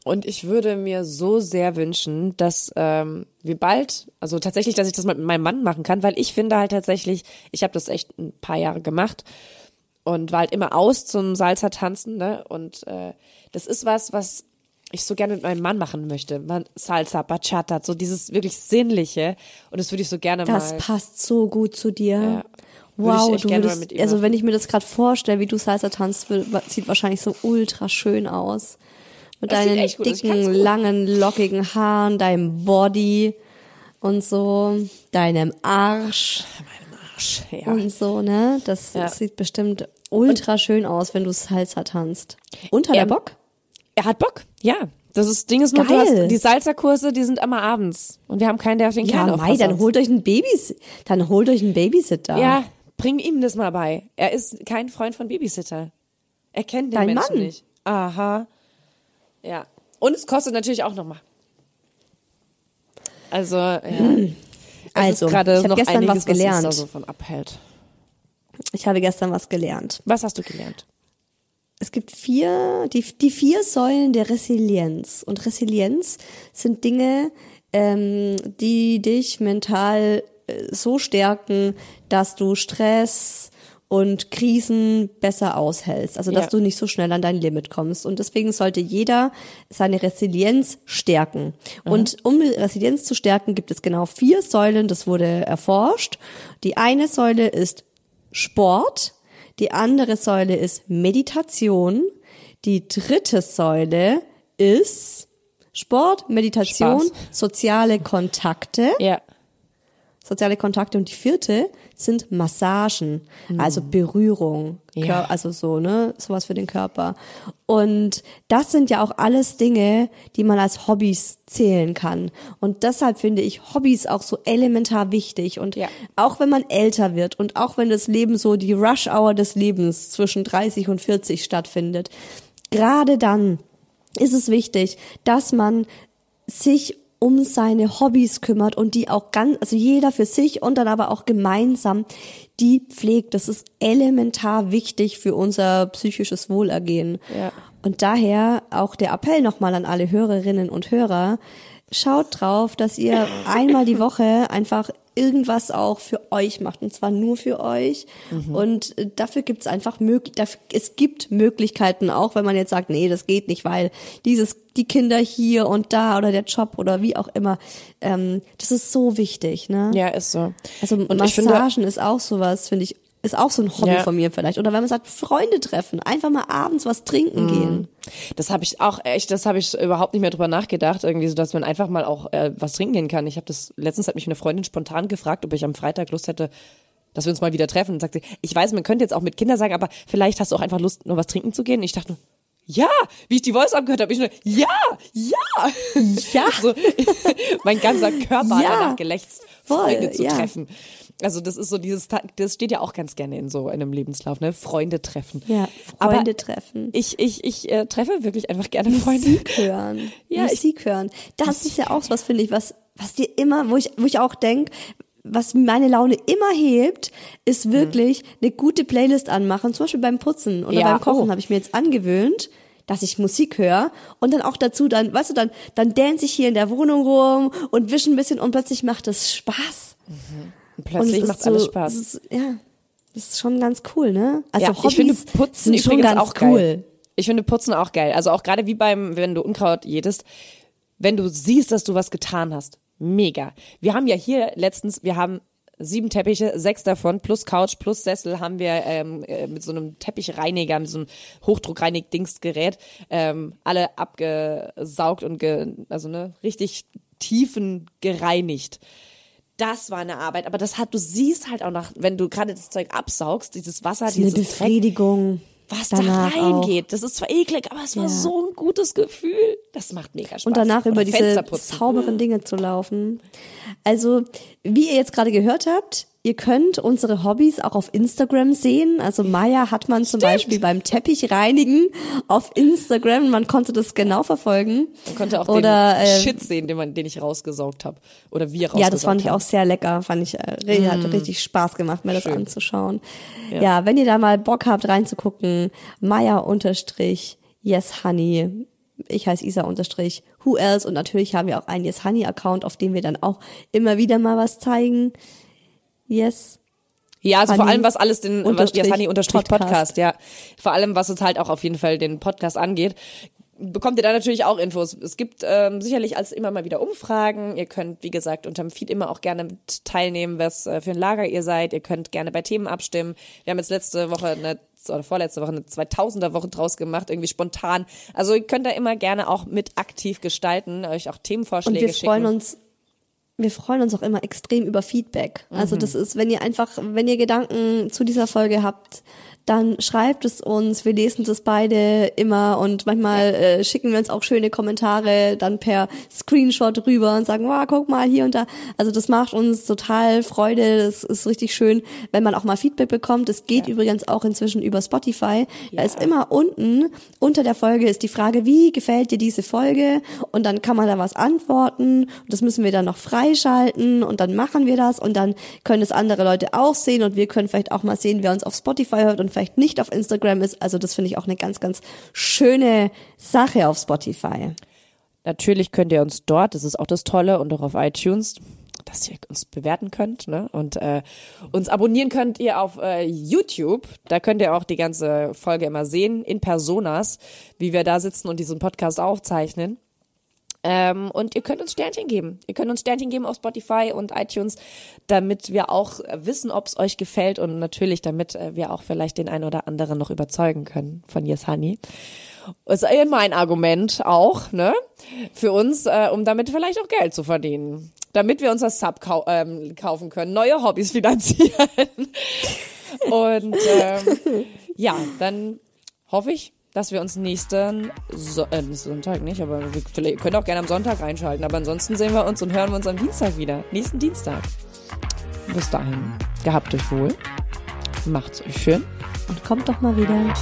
Und ich würde mir so sehr wünschen, dass ähm, wir bald, also tatsächlich, dass ich das mit meinem Mann machen kann, weil ich finde halt tatsächlich, ich habe das echt ein paar Jahre gemacht und war halt immer aus zum Salsa-Tanzen, ne? Und äh, das ist was, was ich so gerne mit meinem Mann machen möchte. Man, Salsa, Bachata, so dieses wirklich Sinnliche. Und das würde ich so gerne Das mal. passt so gut zu dir. Ja. Wow, du würdest, also wenn ich mir das gerade vorstelle, wie du Salsa tanzt, sieht wahrscheinlich so ultra schön aus. Mit Das deinen dicken, langen, lockigen Haaren, deinem Body und so, deinem Arsch Arsch, ja. und so, ne? Das, Ja. das sieht bestimmt ultra schön aus, wenn du Salsa tanzt. Und hat er Ähm, Bock? Er hat Bock, ja. Das ist, Ding ist nur, hast, die Salsa-Kurse, die sind immer abends. Und wir haben keinen, der auf den Ja, aufpasst dann holt euch einen Babys, dann holt euch einen Babysitter. Ja, bring ihm das mal bei. Er ist kein Freund von Babysitter. Er kennt den Dein Menschen Mann? nicht. Aha. Ja. Und es kostet natürlich auch nochmal. Also, ja. Es Also, ich hab noch gestern einiges, was gelernt. Was uns da so von abhält. Ich habe gestern was gelernt. Was hast du gelernt? Es gibt vier, die, die vier Säulen der Resilienz. Und Resilienz sind Dinge, ähm, die dich mental äh, so stärken, dass du Stress und Krisen besser aushältst. Also, dass Ja. du nicht so schnell an dein Limit kommst. Und deswegen sollte jeder seine Resilienz stärken. Und um Resilienz zu stärken, gibt es genau vier Säulen. Das wurde erforscht. Die eine Säule ist Sport. Die andere Säule ist Meditation. Die dritte Säule ist Sport, Meditation, Spaß. soziale Kontakte. Ja. Soziale Kontakte und die vierte sind Massagen, also Berührung, Ja. Also so, ne, sowas für den Körper. Und das sind ja auch alles Dinge, die man als Hobbys zählen kann. Und deshalb finde ich Hobbys auch so elementar wichtig. Und Ja. auch wenn man älter wird und auch wenn das Leben so die Rush-Hour des Lebens zwischen 30 und 40 stattfindet, gerade dann ist es wichtig, dass man sich um seine Hobbys kümmert und die auch ganz, also jeder für sich und dann aber auch gemeinsam die pflegt. Das ist elementar wichtig für unser psychisches Wohlergehen. Ja. Und daher auch der Appell nochmal an alle Hörerinnen und Hörer. Schaut drauf, dass ihr einmal die Woche einfach irgendwas auch für euch macht und zwar nur für euch. Und äh, dafür gibt's einfach möglich dafür, es gibt Möglichkeiten auch wenn man jetzt sagt nee das geht nicht weil dieses die Kinder hier und da oder der Job oder wie auch immer ähm, das ist so wichtig ne? Ja, ist so. also Und ich finde- Massagen ist auch sowas finde ich ist auch so ein Hobby Ja. von mir vielleicht oder wenn man sagt Freunde treffen einfach mal abends was trinken gehen Das habe ich auch echt, das habe ich überhaupt nicht mehr drüber nachgedacht, irgendwie so, dass man einfach mal auch äh, was trinken gehen kann. Ich habe das letztens hat mich eine Freundin spontan gefragt, ob ich am Freitag Lust hätte, dass wir uns mal wieder treffen. Und sagt sie, ich weiß, man könnte jetzt auch mit Kindern sagen, aber vielleicht hast du auch einfach Lust, nur was trinken zu gehen. Und ich dachte nur, ja, wie ich die Voice abgehört habe, ich nur, ja, ja, Ja. so, mein ganzer Körper hat Ja. danach gelächzt, Voll, Freunde zu ja. treffen. Also das ist so dieses, das steht ja auch ganz gerne in so einem Lebenslauf, ne? Freunde treffen. ja Aber Freunde treffen ich, ich, ich äh, treffe wirklich einfach gerne Freunde. Musik hören. Ja, Musik hören. Das ist ja auch was, finde ich, was, was dir immer, wo ich, wo ich auch denk, was meine Laune immer hebt, ist wirklich eine gute Playlist anmachen, zum Beispiel beim Putzen oder Ja, beim Kochen oh. habe ich mir jetzt angewöhnt, dass ich Musik höre und dann auch dazu dann, weißt du, dann, dann dance ich hier in der Wohnung rum und wische ein bisschen und plötzlich macht es Spaß. Und plötzlich macht ist alles so, Spaß. Ist, ja, das ist schon ganz cool, ne? Also ja, Hobbys ich finde Putzen sind schon ganz auch cool. geil. Ich finde Putzen auch geil. Also auch gerade wie beim, wenn du Unkraut jätest, wenn du siehst, dass du was getan hast. Mega. Wir haben ja hier letztens, wir haben sieben Teppiche, sechs davon plus Couch plus Sessel haben wir ähm, äh, mit so einem Teppichreiniger, mit so einem Hochdruckreinig-Dingsgerät ähm, alle abgesaugt und ge, also ne, richtig tiefen gereinigt. Das war eine Arbeit, aber das hat, du siehst halt auch nach, wenn du gerade das Zeug absaugst, dieses Wasser, Das ist eine dieses Dreck, Befriedigung. was da reingeht. Das ist zwar eklig, aber es war Ja. so ein gutes Gefühl. Das macht mega Spaß. und danach Oder über diese Fenster putzen. sauberen Dinge zu laufen. Also, wie ihr jetzt gerade gehört habt, ihr könnt unsere Hobbys auch auf Instagram sehen. Also Maya hat man zum Beispiel beim Teppichreinigen auf Instagram. Man konnte das genau verfolgen. Man konnte auch Oder, den äh, Shit sehen, den, man, den ich rausgesaugt habe. Oder wir rausgesaugt Ja, das fand ich auch sehr lecker. Fand ich, äh, re- hat richtig Spaß gemacht, mir das Schön. anzuschauen. Ja. wenn ihr da mal Bock habt reinzugucken, Maya unterstrich Yes Honey. Ich heiße Isa unterstrich Who else? Und natürlich haben wir auch einen Yes Honey Account, auf dem wir dann auch immer wieder mal was zeigen. Yes. Ja, also vor Honey allem was alles den was, unterstrich jetzt Honey unterstrich Podcast. Podcast. ja. Vor allem was uns halt auch auf jeden Fall den Podcast angeht. Bekommt ihr da natürlich auch Infos. Es gibt ähm, sicherlich als immer mal wieder Umfragen. Ihr könnt, wie gesagt, unterm Feed immer auch gerne teilnehmen, was äh, für ein Lager ihr seid. Ihr könnt gerne bei Themen abstimmen. Wir haben jetzt letzte Woche eine oder vorletzte Woche eine 2000er Woche draus gemacht, irgendwie spontan. Also ihr könnt da immer gerne auch mit aktiv gestalten, euch auch Und Themenvorschläge wir schicken. freuen uns, wir freuen uns auch immer extrem über Feedback. Also das ist, wenn ihr einfach, wenn ihr Gedanken zu dieser Folge habt, dann schreibt es uns. Wir lesen das beide immer und manchmal äh, schicken wir uns auch schöne Kommentare dann per Screenshot rüber und sagen, wow, guck mal hier und da. Also das macht uns total Freude. Das ist richtig schön, wenn man auch mal Feedback bekommt. Das geht übrigens auch inzwischen über Spotify. Da ist immer unten unter der Folge ist die Frage, wie gefällt dir diese Folge? Und dann kann man da was antworten. Und das müssen wir dann noch freischalten und dann machen wir das und dann können es andere Leute auch sehen und wir können vielleicht auch mal sehen, wer uns auf Spotify hört und vielleicht nicht auf Instagram ist. Also das finde ich auch eine ganz, ganz schöne Sache auf Spotify. Natürlich könnt ihr uns dort, das ist auch das Tolle, und auch auf iTunes, dass ihr uns bewerten könnt. Ne? Und äh, uns abonnieren könnt ihr auf äh, YouTube. Da könnt ihr auch die ganze Folge immer sehen, in Personas, wie wir da sitzen und diesen Podcast aufzeichnen. Ähm, und ihr könnt uns Sternchen geben. Ihr könnt uns Sternchen geben auf Spotify und iTunes, damit wir auch wissen, ob es euch gefällt und natürlich, damit äh, wir auch vielleicht den einen oder anderen noch überzeugen können von Yes Honey. Ist immer ein Argument auch, ne? Für uns, äh, um damit vielleicht auch Geld zu verdienen. Damit wir uns das Sub kau ähm, kaufen können, neue Hobbys finanzieren. Und ähm, ja, dann hoffe ich, dass wir uns nächsten so äh, Sonntag nicht, aber wir könnt auch gerne am Sonntag reinschalten. Aber ansonsten sehen wir uns und hören wir uns am Dienstag wieder. Nächsten Dienstag. Bis dahin, gehabt euch wohl. Macht's euch schön. Und kommt doch mal wieder.